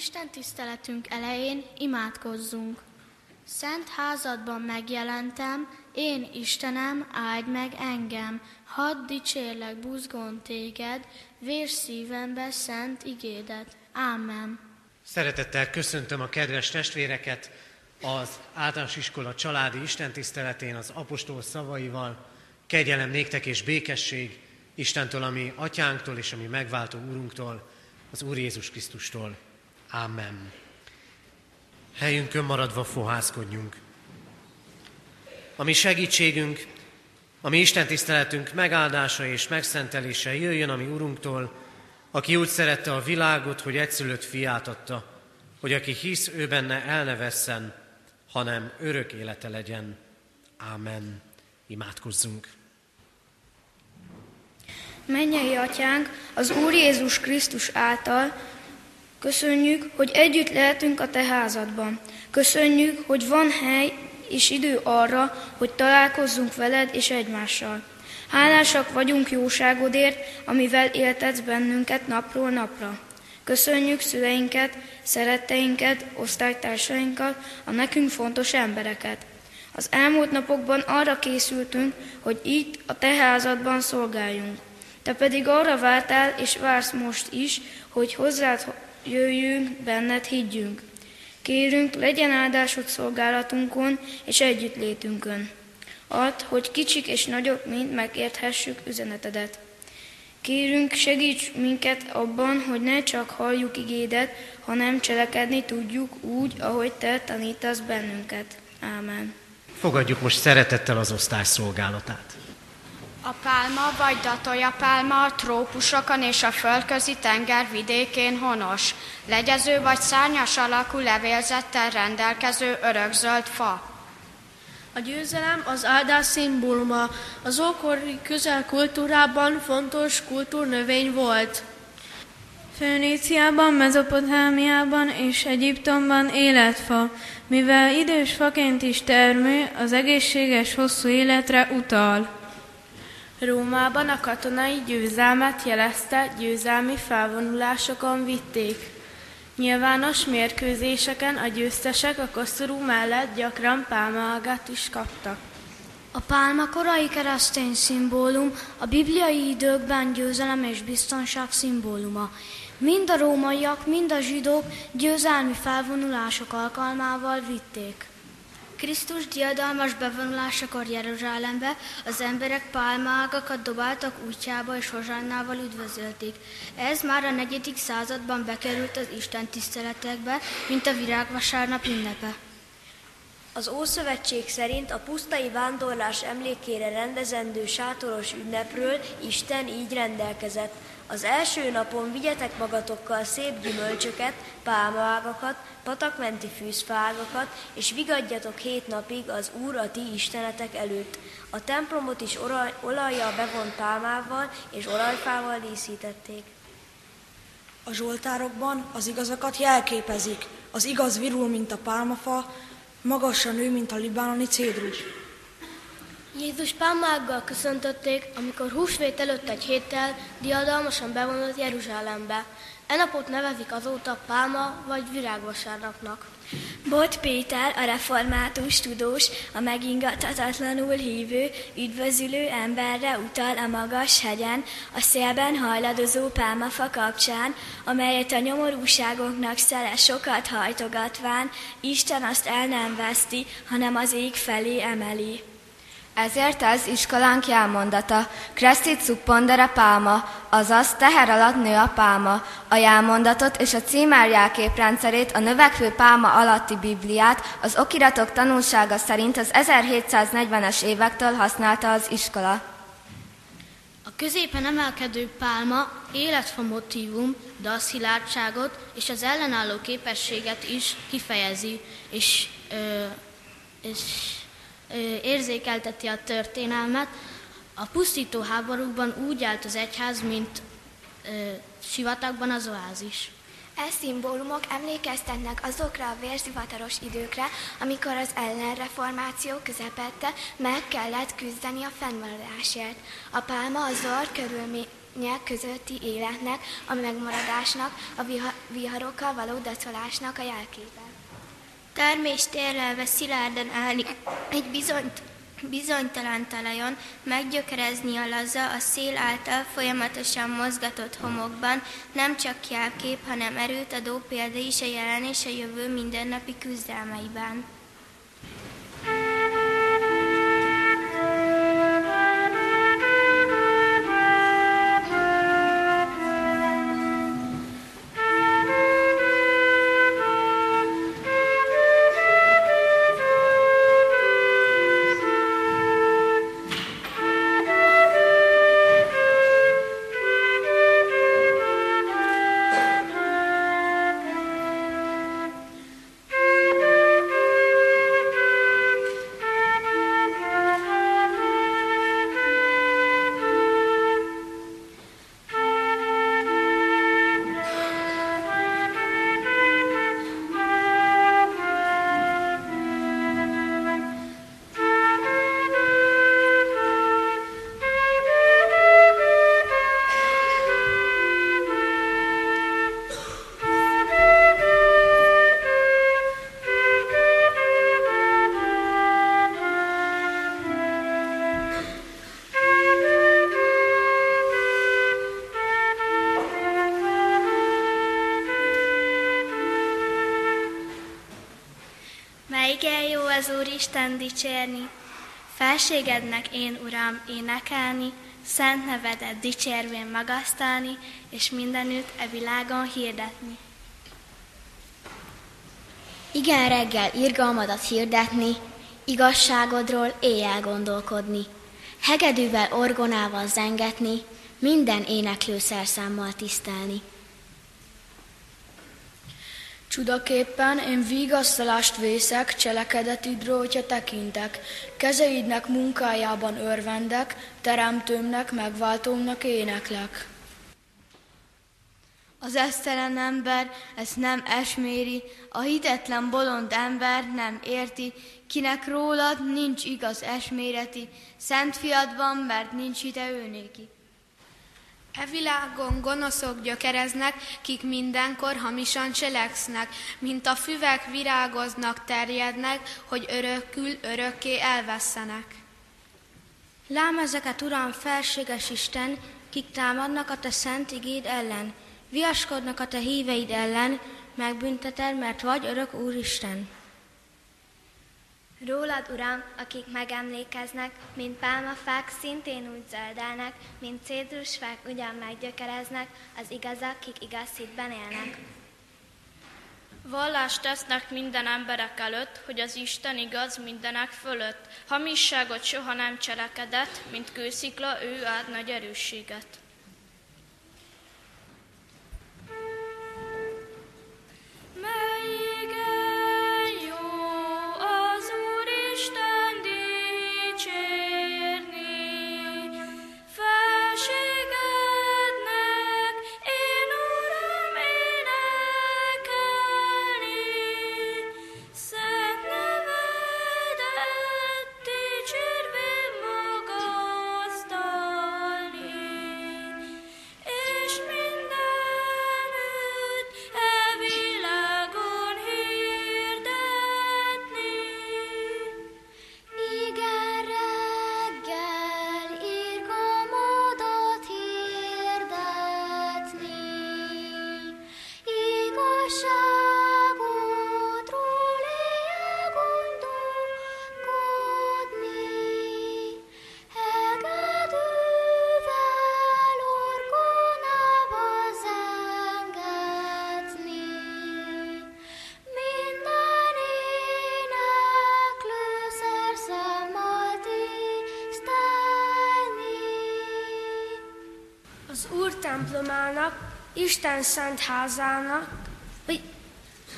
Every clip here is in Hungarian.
Isten tiszteletünk elején imádkozzunk. Szent házadban megjelentem, én Istenem, áldj meg engem, hadd dicsérlek buzgón téged, vérs szívembe szent igédet. Ámen. Szeretettel köszöntöm a kedves testvéreket az általános iskola családi istentiszteletén az apostol szavaival. Kegyelem néktek és békesség Istentől, ami atyánktól és ami megváltó úrunktól, az Úr Jézus Krisztustól. Amen. Helyünkön maradva fohászkodjunk. A mi segítségünk, a mi Isten tiszteletünk megáldása és megszentelése jöjjön a mi Urunktól, aki úgy szerette a világot, hogy egyszülött fiát adta, hogy aki hisz ő benne el ne vesszen, hanem örök élete legyen. Ámen. Imádkozzunk. Mennyei Atyánk, az Úr Jézus Krisztus által köszönjük, hogy együtt lehetünk a Te házadban. Köszönjük, hogy van hely és idő arra, hogy találkozzunk veled és egymással. Hálásak vagyunk jóságodért, amivel éltetsz bennünket napról napra. Köszönjük szüleinket, szeretteinket, osztálytársainkat, a nekünk fontos embereket. Az elmúlt napokban arra készültünk, hogy itt a te házadban szolgáljunk. Te pedig arra vártál, és vársz most is, hogy hozzád jöjjünk, benned higgyünk. Kérünk, legyen áldásod szolgálatunkon és együttlétünkön. Add, hogy kicsik és nagyok mind megérthessük üzenetedet. Kérünk, segíts minket abban, hogy ne csak halljuk igédet, hanem cselekedni tudjuk úgy, ahogy Te tanítasz bennünket. Ámen. Fogadjuk most szeretettel az osztás szolgálatát. A pálma vagy datolja pálma a trópusokon és a földközi tenger vidékén honos, legyező vagy szárnyas alakú levélzettel rendelkező örökzöld fa. A győzelem az áldás szimbóluma. Az ókori közelkultúrában fontos kultúrnövény volt. Föníciában, Mezopotámiában és Egyiptomban életfa, mivel idős faként is termő, az egészséges hosszú életre utal. Rómában a katonai győzelmet jelezte, győzelmi felvonulásokon vitték. Nyilvános mérkőzéseken a győztesek a koszorú mellett gyakran pálmaágát is kaptak. A pálma korai keresztény szimbólum, a bibliai időkben győzelem és biztonság szimbóluma. Mind a rómaiak, mind a zsidók győzelmi felvonulások alkalmával vitték. Krisztus diadalmas bevonulásakor Jeruzsálembe az emberek pálmágakat dobáltak útjába és hozsannával üdvözölték. Ez már a negyedik században bekerült az Isten tiszteletekbe, mint a virágvasárnap ünnepe. Az Ószövetség szerint a pusztai vándorlás emlékére rendezendő sátoros ünnepről Isten így rendelkezett. Az első napon vigyetek magatokkal szép gyümölcsöket, pálmaágakat, patakmenti fűzfágakat, és vigadjatok hét napig az Úr a ti istenetek előtt. A templomot is olaj, olajjal bevont pálmával és olajfával díszítették. A zsoltárokban az igazakat jelképezik. Az igaz virul, mint a pálmafa, magasra nő, mint a libánoni cédrus. Jézus pálmággal köszöntötték, amikor húsvét előtt egy héttel diadalmasan bevonult Jeruzsálembe. E napot nevezik azóta pálma vagy virágvasárnapnak. Bot Péter, a református tudós, a megingathatatlanul hívő, üdvözülő emberre utal a magas hegyen, a szélben hajladozó pálmafa kapcsán, amelyet a nyomorúságoknak szele sokat hajtogatván, Isten azt el nem veszti, hanem az ég felé emeli. Ezért ez iskolánk jelmondata, Crestit suppondere pálma, azaz teher alatt nő a pálma. A jelmondatot és a címer jelképrendszerét, a növekvő pálma alatti Bibliát az okiratok tanulsága szerint az 1740-es évektől használta az iskola. A középen emelkedő pálma életfa motívum, de a szilárdságot és az ellenálló képességet is kifejezi, és, ö, és érzékelteti a történelmet. A pusztító háborúkban úgy állt az egyház, mint ö, sivatagban az oázis. E szimbólumok emlékeztetnek azokra a vérzivataros időkre, amikor az ellenreformáció közepette meg kellett küzdeni a fennmaradásért. A pálma a zord körülmények közötti életnek, a megmaradásnak, a viharokkal való dacolásnak a jelképe. Termés térrelve szilárdan állni egy bizonyt, bizonytalan talajon, meggyökerezni a laza a szél által folyamatosan mozgatott homokban, nem csak jelkép, hanem erőt adó példa is a jelen és a jövő mindennapi küzdelmeiben. Isten dicsérni, felségednek én, Uram, énekelni, szent nevedet dicsérvén magasztalni, és mindenütt e világon hirdetni. Igen reggel irgalmadat hirdetni, igazságodról éjjel gondolkodni, hegedűvel, orgonával zengetni, minden éneklő szerszámmal tisztelni. Csudaképpen én vigasztalást vészek, cselekedetidről, hogyha tekintek. Kezeidnek munkájában örvendek, teremtőmnek, megváltómnak éneklek. Az esztelen ember ezt nem esméri, a hitetlen bolond ember nem érti, kinek rólad nincs igaz esméreti, szent fiad van, mert nincs hite őnéki. E világon gonoszok gyökereznek, kik mindenkor hamisan cseleksznek, mint a füvek virágoznak, terjednek, hogy örökül örökké elvesztenek. Lám ezeket, Uram, felséges Isten, kik támadnak a Te szent igéd ellen, viaskodnak a Te híveid ellen, megbünteted, mert vagy örök Úristen. Rólad, Uram, akik megemlékeznek, mint pálmafák szintén úgy zöldelnek, mint cédrusfák ugyan meggyökereznek, az igazak, kik igaz hitben élnek. Vallást tesznek minden emberek előtt, hogy az Isten igaz mindenek fölött. Hamisságot soha nem cselekedett, mint kőszikla, ő ad nagy erősséget. Templomának, Isten szent házának,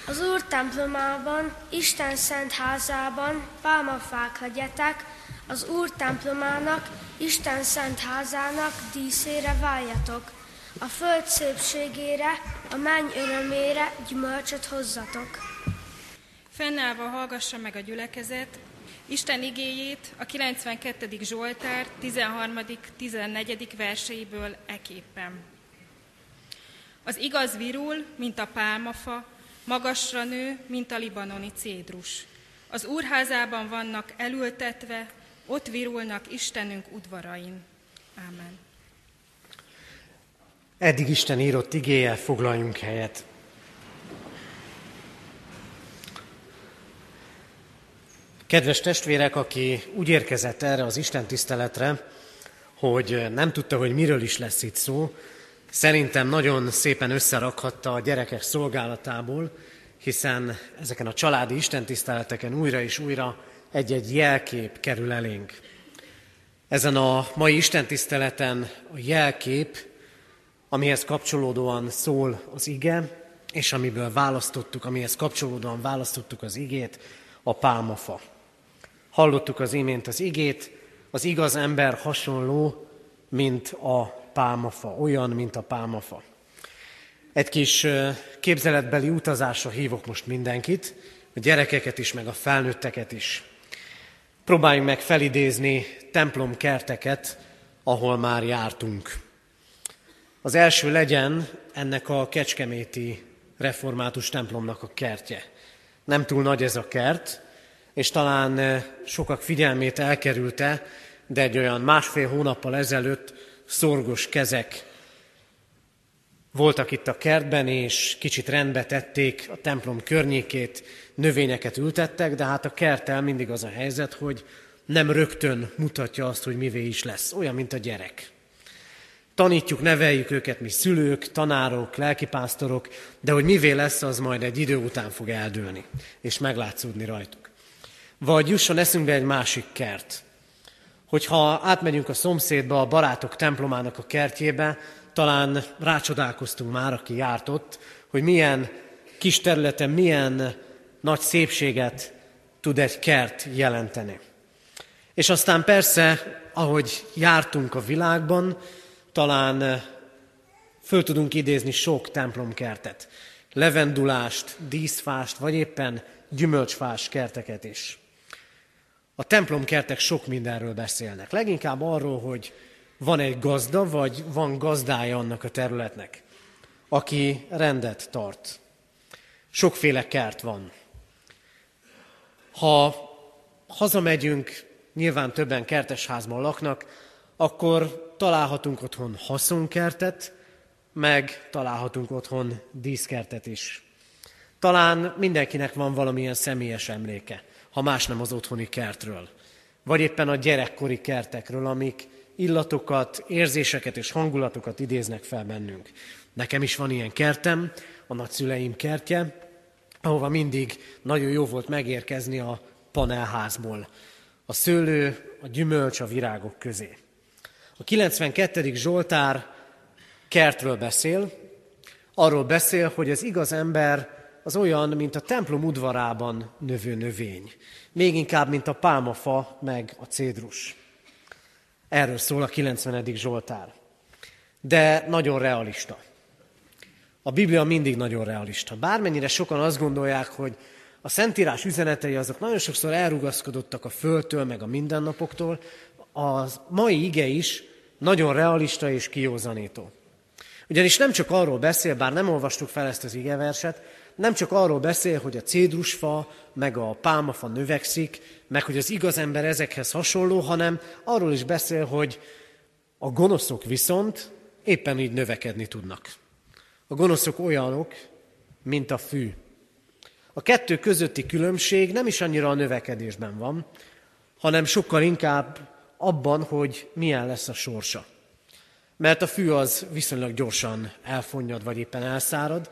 az Úr templomában, Isten szent házában pálmafák legyetek, az Úr templomának, Isten szent házának díszére váljatok. A föld szépségére, a menny örömére gyümölcsöt hozzatok. Fennállva hallgassa meg a gyülekezet, Isten igéjét a 92. Zsoltár 13.-14. verseiből eképpen. Az igaz virul, mint a pálmafa, magasra nő, mint a libanoni cédrus. Az úrházában vannak elültetve, ott virulnak Istenünk udvarain. Ámen. Eddig Isten írott igéje, foglaljunk helyet. Kedves testvérek, aki úgy érkezett erre az Isten tiszteletre, hogy nem tudta, hogy miről is lesz itt szó, szerintem nagyon szépen összerakhatta a gyerekek szolgálatából, hiszen ezeken a családi istentiszteleteken újra és újra egy-egy jelkép kerül elénk. Ezen a mai istentiszteleten a jelkép, amihez kapcsolódóan szól az ige, és amiből választottuk, amihez kapcsolódóan választottuk az igét, a pálmafa. Hallottuk az imént az igét, az igaz ember hasonló, mint a pálmafa, olyan, mint a pálmafa. Egy kis képzeletbeli utazásra hívok most mindenkit, a gyerekeket is, meg a felnőtteket is. Próbáljunk meg felidézni templomkerteket, ahol már jártunk. Az első legyen ennek a kecskeméti református templomnak a kertje. Nem túl nagy ez a kert, és talán sokak figyelmét elkerülte, de egy olyan másfél hónappal ezelőtt szorgos kezek voltak itt a kertben, és kicsit rendbe tették a templom környékét, növényeket ültettek, de hát a kerttel mindig az a helyzet, hogy nem rögtön mutatja azt, hogy mivé is lesz, olyan, mint a gyerek. Tanítjuk, neveljük őket mi szülők, tanárok, lelkipásztorok, de hogy mivé lesz, az majd egy idő után fog eldőlni, és meglátszódni rajtuk. Vagy jusson eszünkbe egy másik kert. Hogyha átmegyünk a szomszédba, a barátok templomának a kertjébe, talán rácsodálkoztunk már, aki járt ott, hogy milyen kis területen, milyen nagy szépséget tud egy kert jelenteni. És aztán persze, ahogy jártunk a világban, talán föl tudunk idézni sok templomkertet, levendulást, díszfást, vagy éppen gyümölcsfás kerteket is. A templomkertek sok mindenről beszélnek. Leginkább arról, hogy van egy gazda, vagy van gazdája annak a területnek, aki rendet tart. Sokféle kert van. Ha hazamegyünk, nyilván többen kertesházban laknak, akkor találhatunk otthon haszonkertet, meg találhatunk otthon díszkertet is. Talán mindenkinek van valamilyen személyes emléke, ha más nem az otthoni kertről, vagy éppen a gyerekkori kertekről, amik illatokat, érzéseket és hangulatokat idéznek fel bennünk. Nekem is van ilyen kertem, a nagyszüleim kertje, ahova mindig nagyon jó volt megérkezni a panelházból. A szőlő, a gyümölcs, a virágok közé. A 92. Zsoltár kertről beszél, arról beszél, hogy az igaz ember az olyan, mint a templom udvarában növő növény. Még inkább, mint a pálmafa, meg a cédrus. Erről szól a 90. Zsoltár. De nagyon realista. A Biblia mindig nagyon realista. Bármennyire sokan azt gondolják, hogy a Szentírás üzenetei azok nagyon sokszor elrugaszkodottak a földtől, meg a mindennapoktól, a mai ige is nagyon realista és kiózanító. Ugyanis nem csak arról beszél, bár nem olvastuk fel ezt az igeverset, nem csak arról beszél, hogy a cédrusfa, meg a pálmafa növekszik, meg hogy az igaz ember ezekhez hasonló, hanem arról is beszél, hogy a gonoszok viszont éppen így növekedni tudnak. A gonoszok olyanok, mint a fű. A kettő közötti különbség nem is annyira a növekedésben van, hanem sokkal inkább abban, hogy milyen lesz a sorsa. Mert a fű az viszonylag gyorsan elfonnyad, vagy éppen elszárad,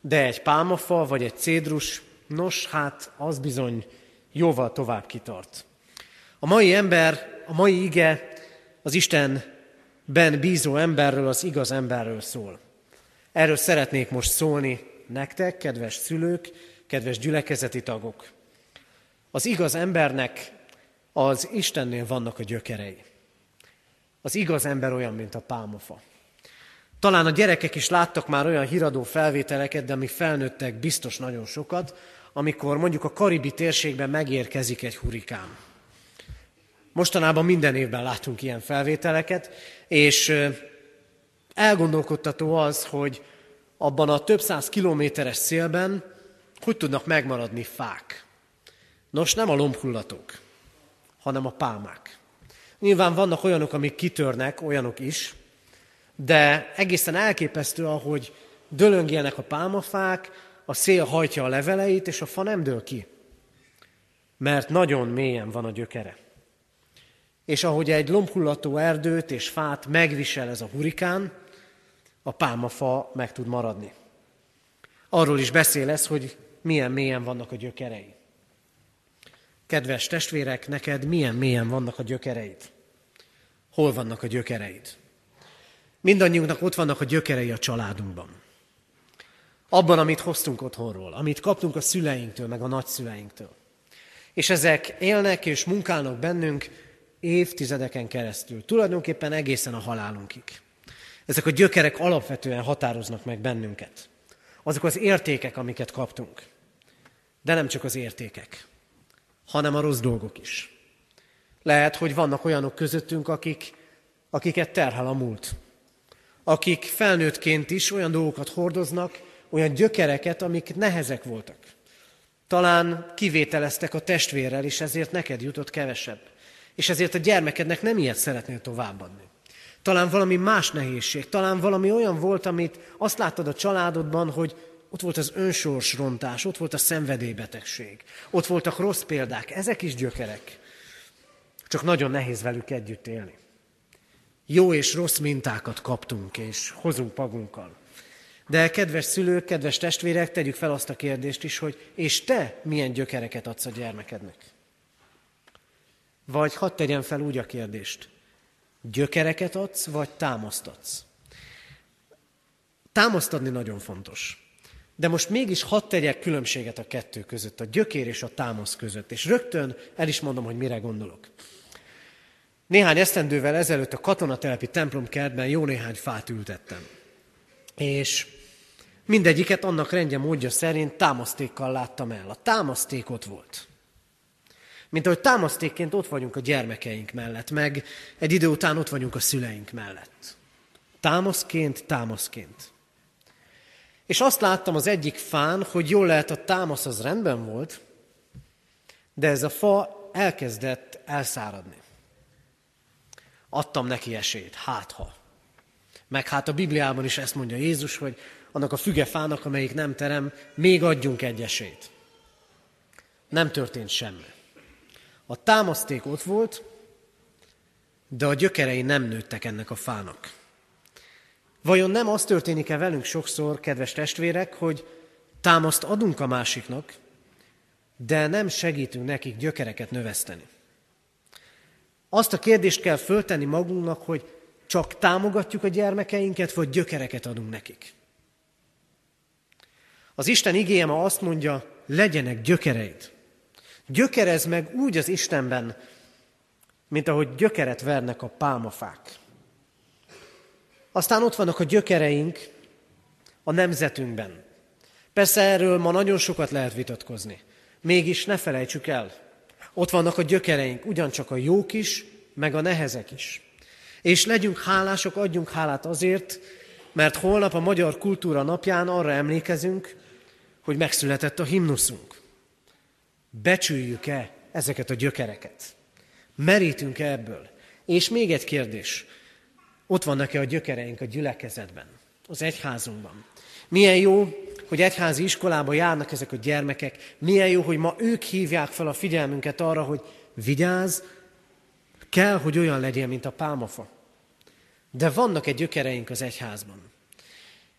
de egy pálmafa vagy egy cédrus, nos, hát az bizony jóval tovább kitart. A mai ember, a mai ige az Istenben bízó emberről, az igaz emberről szól. Erről szeretnék most szólni nektek, kedves szülők, kedves gyülekezeti tagok. Az igaz embernek az Istennél vannak a gyökerei. Az igaz ember olyan, mint a pálmafa. Talán a gyerekek is láttak már olyan híradó felvételeket, de mi felnőttek biztos nagyon sokat, amikor mondjuk a karibi térségben megérkezik egy hurikán. Mostanában minden évben látunk ilyen felvételeket, és elgondolkodtató az, hogy abban a több száz kilométeres szélben hogy tudnak megmaradni fák. Nos, nem a lombhullatók, hanem a pálmák. Nyilván vannak olyanok, amik kitörnek, olyanok is, de egészen elképesztő, ahogy dölöngélnek a pálmafák, a szél hajtja a leveleit, és a fa nem dől ki, mert nagyon mélyen van a gyökere. És ahogy egy lombhullató erdőt és fát megvisel ez a hurikán, a pálmafa meg tud maradni. Arról is beszél ez, hogy milyen mélyen vannak a gyökerei. Kedves testvérek, neked milyen mélyen vannak a gyökereid? Hol vannak a gyökereid? Mindannyiunknak ott vannak a gyökerei a családunkban. Abban, amit hoztunk otthonról, amit kaptunk a szüleinktől, meg a nagyszüleinktől. És ezek élnek és munkálnak bennünk évtizedeken keresztül, tulajdonképpen egészen a halálunkig. Ezek a gyökerek alapvetően határoznak meg bennünket. Azok az értékek, amiket kaptunk. De nem csak az értékek, hanem a rossz dolgok is. Lehet, hogy vannak olyanok közöttünk, akik, akiket terhel a múlt. Akik felnőttként is olyan dolgokat hordoznak, olyan gyökereket, amik nehezek voltak. Talán kivételeztek a testvérrel, és ezért neked jutott kevesebb. És ezért a gyermekednek nem ilyet szeretnél továbbadni. Talán valami más nehézség, talán valami olyan volt, amit azt láttad a családodban, hogy ott volt az önsorsrontás, ott volt a szenvedélybetegség, ott voltak rossz példák, ezek is gyökerek. Csak nagyon nehéz velük együtt élni. Jó és rossz mintákat kaptunk, és hozunk magunkkal. De kedves szülők, kedves testvérek, tegyük fel azt a kérdést is, hogy és te milyen gyökereket adsz a gyermekednek? Vagy hadd tegyen fel úgy a kérdést, gyökereket adsz, vagy támasztatsz? Támasztani nagyon fontos. De most mégis hadd tegyek különbséget a kettő között, a gyökér és a támasz között. És rögtön el is mondom, hogy mire gondolok. Néhány esztendővel ezelőtt a katonatelepi templomkertben jó néhány fát ültettem. És mindegyiket annak rendje módja szerint támasztékkal láttam el. A támaszték ott volt. Mint ahogy támasztékként ott vagyunk a gyermekeink mellett, meg egy idő után ott vagyunk a szüleink mellett. Támaszként, támaszként. És azt láttam az egyik fán, hogy jól lehet a támasz az rendben volt, de ez a fa elkezdett elszáradni. Adtam neki esélyt, hát ha. Meg hát a Bibliában is ezt mondja Jézus, hogy annak a fügefának, amelyik nem terem, még adjunk egy esélyt. Nem történt semmi. A támaszték ott volt, de a gyökerei nem nőttek ennek a fának. Vajon nem az történik-e velünk sokszor, kedves testvérek, hogy támaszt adunk a másiknak, de nem segítünk nekik gyökereket növeszteni? Azt a kérdést kell föltenni magunknak, hogy csak támogatjuk a gyermekeinket, vagy gyökereket adunk nekik. Az Isten igéje ma azt mondja, legyenek gyökereid. Gyökerez meg úgy az Istenben, mint ahogy gyökeret vernek a pálmafák. Aztán ott vannak a gyökereink a nemzetünkben. Persze erről ma nagyon sokat lehet vitatkozni. Mégis ne felejtsük el, ott vannak a gyökereink, ugyancsak a jók is, meg a nehezek is. És legyünk hálások, adjunk hálát azért, mert holnap a Magyar Kultúra napján arra emlékezünk, hogy megszületett a himnuszunk. Becsüljük-e ezeket a gyökereket? Merítünk-e ebből? És még egy kérdés. Ott vannak-e a gyökereink a gyülekezetben, az egyházunkban? Milyen jó, hogy egyházi iskolába járnak ezek a gyermekek. Milyen jó, hogy ma ők hívják fel a figyelmünket arra, hogy vigyázz, kell, hogy olyan legyen, mint a pálmafa. De vannak egy gyökereink az egyházban.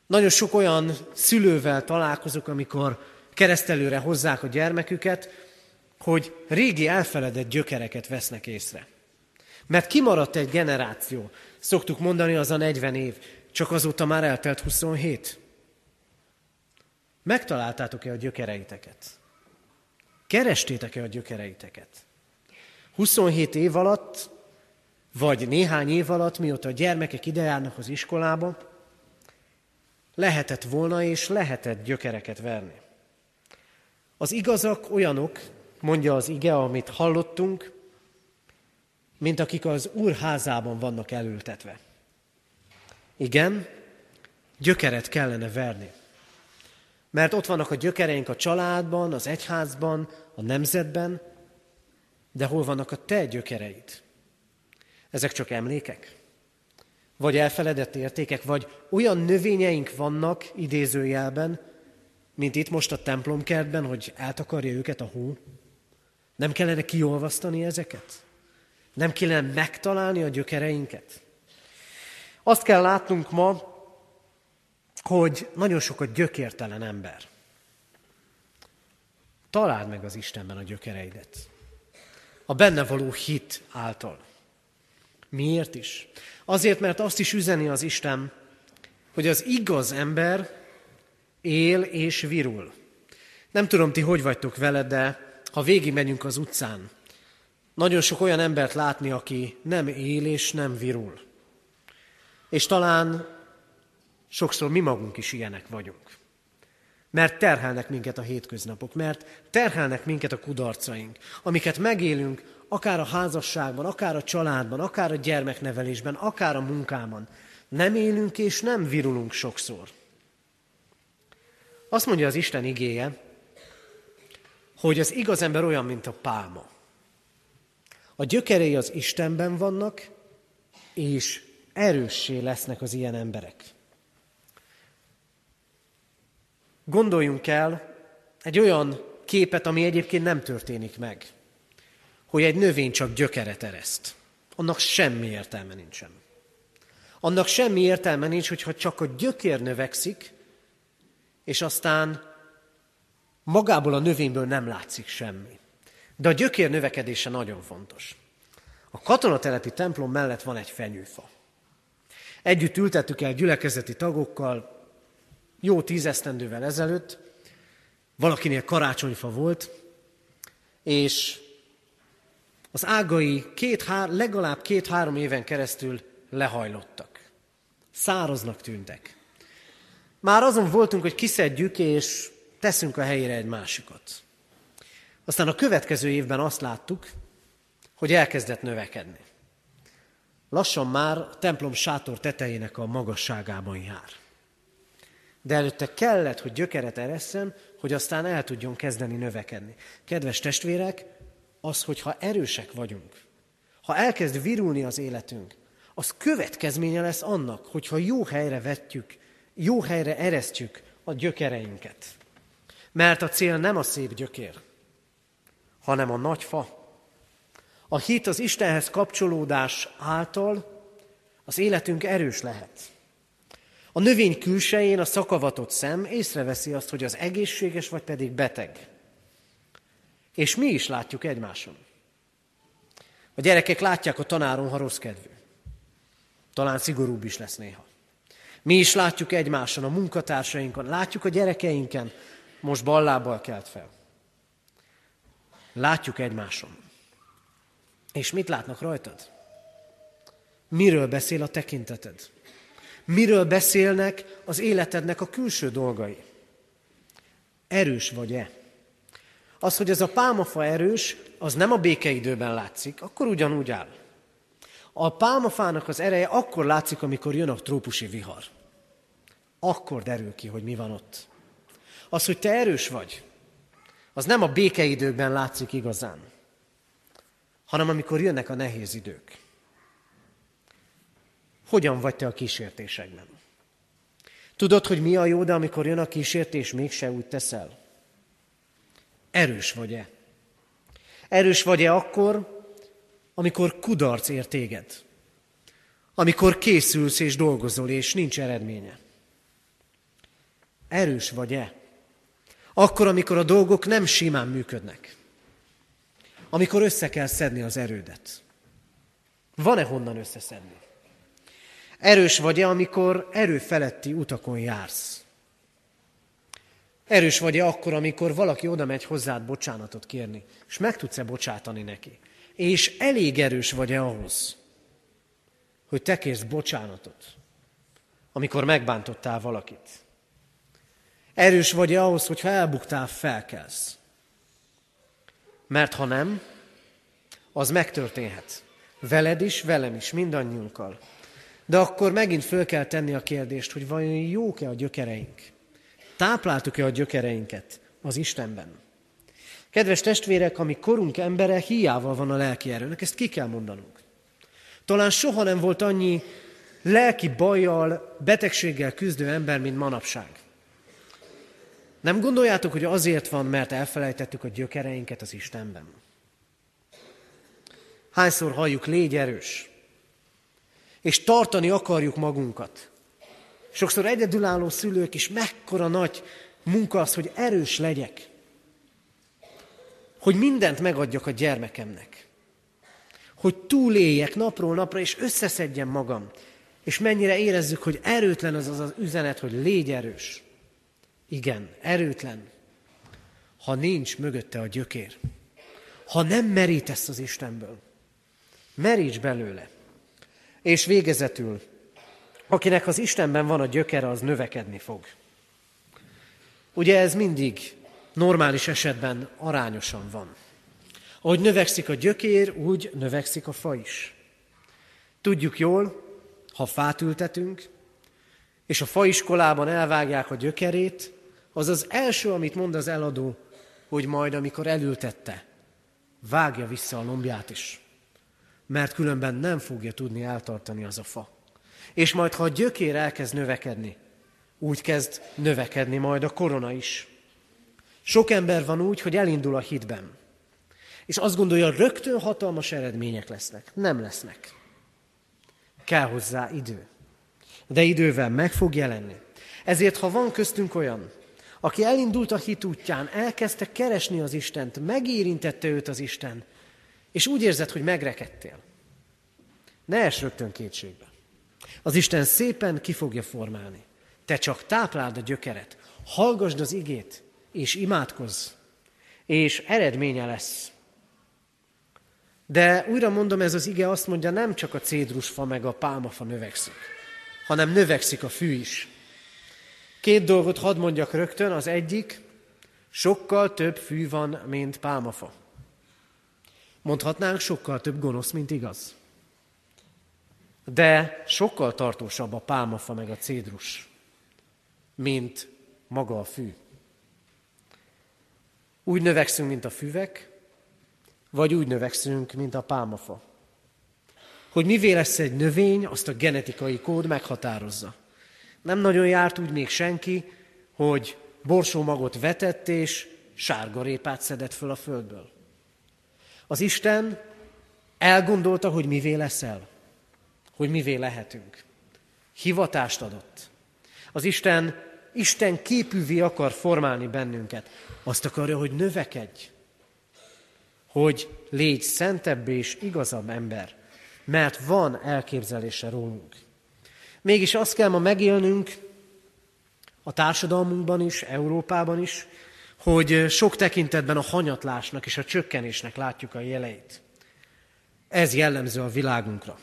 Nagyon sok olyan szülővel találkozok, amikor keresztelőre hozzák a gyermeküket, hogy régi elfeledett gyökereket vesznek észre. Mert kimaradt egy generáció. Szoktuk mondani, az a 40 év. Csak azóta már eltelt 27. Megtaláltátok-e a gyökereiteket? Kerestétek-e a gyökereiteket? 27 év alatt, vagy néhány év alatt, mióta a gyermekek idejárnak az iskolába, lehetett volna és lehetett gyökereket verni. Az igazak olyanok, mondja az ige, amit hallottunk, mint akik az Úr házában vannak elültetve. Igen, gyökeret kellene verni. Mert ott vannak a gyökereink a családban, az egyházban, a nemzetben, de hol vannak a te gyökereid? Ezek csak emlékek? Vagy elfeledett értékek, vagy olyan növényeink vannak idézőjelben, mint itt most a templomkertben, hogy eltakarja őket a hó? Nem kellene kiolvasztani ezeket? Nem kellene megtalálni a gyökereinket? Azt kell látnunk ma, hogy nagyon sok a gyökértelen ember. Találd meg az Istenben a gyökereidet. A benne való hit által. Miért is? Azért, mert azt is üzeni az Isten, hogy az igaz ember él és virul. Nem tudom, ti hogy vagytok vele, de ha végigmegyünk az utcán, nagyon sok olyan embert látni, aki nem él és nem virul. És talán sokszor mi magunk is ilyenek vagyunk. Mert terhelnek minket a hétköznapok, mert terhelnek minket a kudarcaink, amiket megélünk, akár a házasságban, akár a családban, akár a gyermeknevelésben, akár a munkában. Nem élünk és nem virulunk sokszor. Azt mondja az Isten igéje, hogy az igaz ember olyan, mint a pálma. A gyökerei az Istenben vannak, és erőssé lesznek az ilyen emberek. Gondoljunk el egy olyan képet, ami egyébként nem történik meg, hogy egy növény csak gyökeret ereszt. Annak semmi értelme nincsen. Annak semmi értelme nincs, hogyha csak a gyökér növekszik, és aztán magából a növényből nem látszik semmi. De a gyökér növekedése nagyon fontos. A katonatelepi templom mellett van egy fenyőfa. Együtt ültettük el gyülekezeti tagokkal, jó tízesztendővel ezelőtt, valakinél karácsonyfa volt, és az ágai két, hár, legalább két-három éven keresztül lehajlottak. Száraznak tűntek. Már azon voltunk, hogy kiszedjük, és teszünk a helyére egy másikat. Aztán a következő évben azt láttuk, hogy elkezdett növekedni. Lassan már a templom sátor tetejének a magasságában jár. De előtte kellett, hogy gyökeret eresszen, hogy aztán el tudjon kezdeni növekedni. Kedves testvérek, az, hogyha erősek vagyunk, ha elkezd virulni az életünk, az következménye lesz annak, hogyha jó helyre vetjük, jó helyre eresztjük a gyökereinket. Mert a cél nem a szép gyökér, hanem a nagy fa. A hit az Istenhez kapcsolódás által az életünk erős lehet. A növény külsején a szakavatott szem észreveszi azt, hogy az egészséges vagy pedig beteg. És mi is látjuk egymáson. A gyerekek látják a tanáron, ha rossz kedvű. Talán szigorúbb is lesz néha. Mi is látjuk egymáson, a munkatársainkon, látjuk a gyerekeinken, most ballábbal kelt fel. Látjuk egymáson. És mit látnak rajtad? Miről beszél a tekinteted? Miről beszélnek az életednek a külső dolgai? Erős vagy-e? Az, hogy ez a pálmafa erős, az nem a békeidőben látszik, akkor ugyanúgy áll. A pálmafának az ereje akkor látszik, amikor jön a trópusi vihar. Akkor derül ki, hogy mi van ott. Az, hogy te erős vagy, az nem a békeidőkben látszik igazán, hanem amikor jönnek a nehéz idők. Hogyan vagy te a kísértésekben? Tudod, hogy mi a jó, de amikor jön a kísértés, mégse úgy teszel? Erős vagy-e? Erős vagy-e akkor, amikor kudarc ér téged? Amikor készülsz és dolgozol, és nincs eredménye? Erős vagy-e? Akkor, amikor a dolgok nem simán működnek. Amikor össze kell szedni az erődet. Van-e honnan összeszedni? Erős vagy-e, amikor erőfeletti utakon jársz? Erős vagy-e akkor, amikor valaki oda megy hozzád bocsánatot kérni, és meg tudsz-e bocsátani neki? És elég erős vagy-e ahhoz, hogy te kérsz bocsánatot, amikor megbántottál valakit? Erős vagy-e ahhoz, hogy ha elbuktál, felkelsz? Mert ha nem, az megtörténhet. Veled is, velem is, mindannyiunkkal. De akkor megint föl kell tenni a kérdést, hogy vajon jók-e a gyökereink? Tápláltuk-e a gyökereinket az Istenben? Kedves testvérek, ami korunk embere, hiával van a lelki erőnek, ezt ki kell mondanunk. Talán soha nem volt annyi lelki bajjal, betegséggel küzdő ember, mint manapság. Nem gondoljátok, hogy azért van, mert elfelejtettük a gyökereinket az Istenben? Hányszor halljuk, légy erős, és tartani akarjuk magunkat. Sokszor egyedülálló szülők is mekkora nagy munka az, hogy erős legyek. Hogy mindent megadjak a gyermekemnek. Hogy túléljek napról napra, és összeszedjem magam. És mennyire érezzük, hogy erőtlen az az, az üzenet, hogy légy erős. Igen, erőtlen, ha nincs mögötte a gyökér. Ha nem merítesz az Istenből. Meríts belőle. És végezetül, akinek az Istenben van a gyökere, az növekedni fog. Ugye ez mindig normális esetben arányosan van. Ahogy növekszik a gyökér, úgy növekszik a fa is. Tudjuk jól, ha fát ültetünk, és a faiskolában elvágják a gyökerét, az az első, amit mond az eladó, hogy majd, amikor elültette, vágja vissza a lombját is mert különben nem fogja tudni eltartani az a fa. És majd, ha a gyökér elkezd növekedni, úgy kezd növekedni majd a korona is. Sok ember van úgy, hogy elindul a hitben, és azt gondolja, rögtön hatalmas eredmények lesznek. Nem lesznek. Kell hozzá idő. De idővel meg fog jelenni. Ezért, ha van köztünk olyan, aki elindult a hit útján, elkezdte keresni az Istent, megérintette őt az Isten, és úgy érzed, hogy megrekedtél. Ne es rögtön kétségbe. Az Isten szépen ki fogja formálni. Te csak tápláld a gyökeret, hallgasd az igét, és imádkozz, és eredménye lesz. De újra mondom, ez az ige azt mondja, nem csak a cédrusfa meg a pálmafa növekszik, hanem növekszik a fű is. Két dolgot hadd mondjak rögtön, az egyik, sokkal több fű van, mint pálmafa. Mondhatnánk, sokkal több gonosz, mint igaz. De sokkal tartósabb a pálmafa meg a cédrus, mint maga a fű. Úgy növekszünk, mint a füvek, vagy úgy növekszünk, mint a pálmafa. Hogy mivé lesz egy növény, azt a genetikai kód meghatározza. Nem nagyon járt úgy még senki, hogy borsómagot vetett és sárgarépát szedett föl a földből. Az Isten elgondolta, hogy mivé leszel, hogy mivé lehetünk. Hivatást adott. Az Isten Isten képűvé akar formálni bennünket. Azt akarja, hogy növekedj, hogy légy szentebb és igazabb ember, mert van elképzelése rólunk. Mégis azt kell ma megélnünk a társadalmunkban is, Európában is, hogy sok tekintetben a hanyatlásnak és a csökkenésnek látjuk a jeleit. Ez jellemző a világunkra.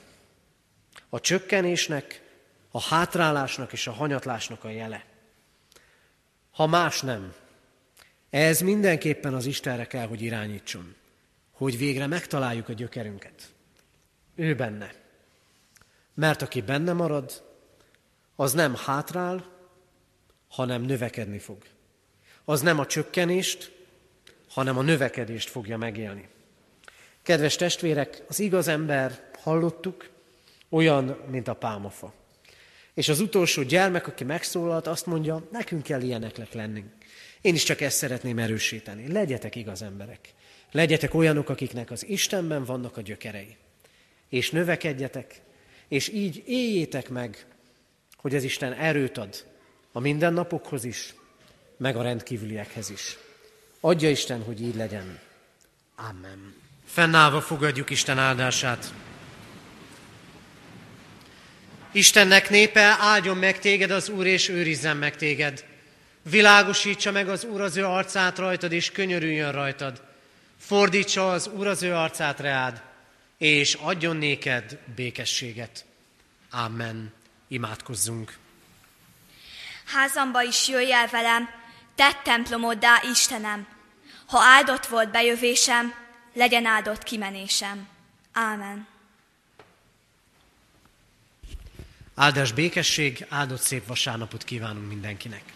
A csökkenésnek, a hátrálásnak és a hanyatlásnak a jele. Ha más nem, ez mindenképpen az Istenre kell, hogy irányítson, hogy végre megtaláljuk a gyökerünket. Ő benne. Mert aki benne marad, az nem hátrál, hanem növekedni fog az nem a csökkenést, hanem a növekedést fogja megélni. Kedves testvérek, az igaz ember, hallottuk, olyan, mint a pálmafa. És az utolsó gyermek, aki megszólalt, azt mondja, nekünk kell ilyeneknek lennünk. Én is csak ezt szeretném erősíteni. Legyetek igaz emberek. Legyetek olyanok, akiknek az Istenben vannak a gyökerei. És növekedjetek, és így éljétek meg, hogy az Isten erőt ad a mindennapokhoz is, meg a rendkívüliekhez is. Adja Isten, hogy így legyen. Amen. Fennállva fogadjuk Isten áldását. Istennek népe, áldjon meg téged az Úr, és őrizzen meg téged. Világosítsa meg az Úr az ő arcát rajtad, és könyörüljön rajtad. Fordítsa az Úr az ő arcát reád, és adjon néked békességet. Amen. Imádkozzunk. Házamba is jöjj el velem, tett templomoddá, Istenem, Ha áldott volt bejövésem, legyen áldott kimenésem. Ámen. Áldás békesség, áldott szép vasárnapot kívánunk mindenkinek.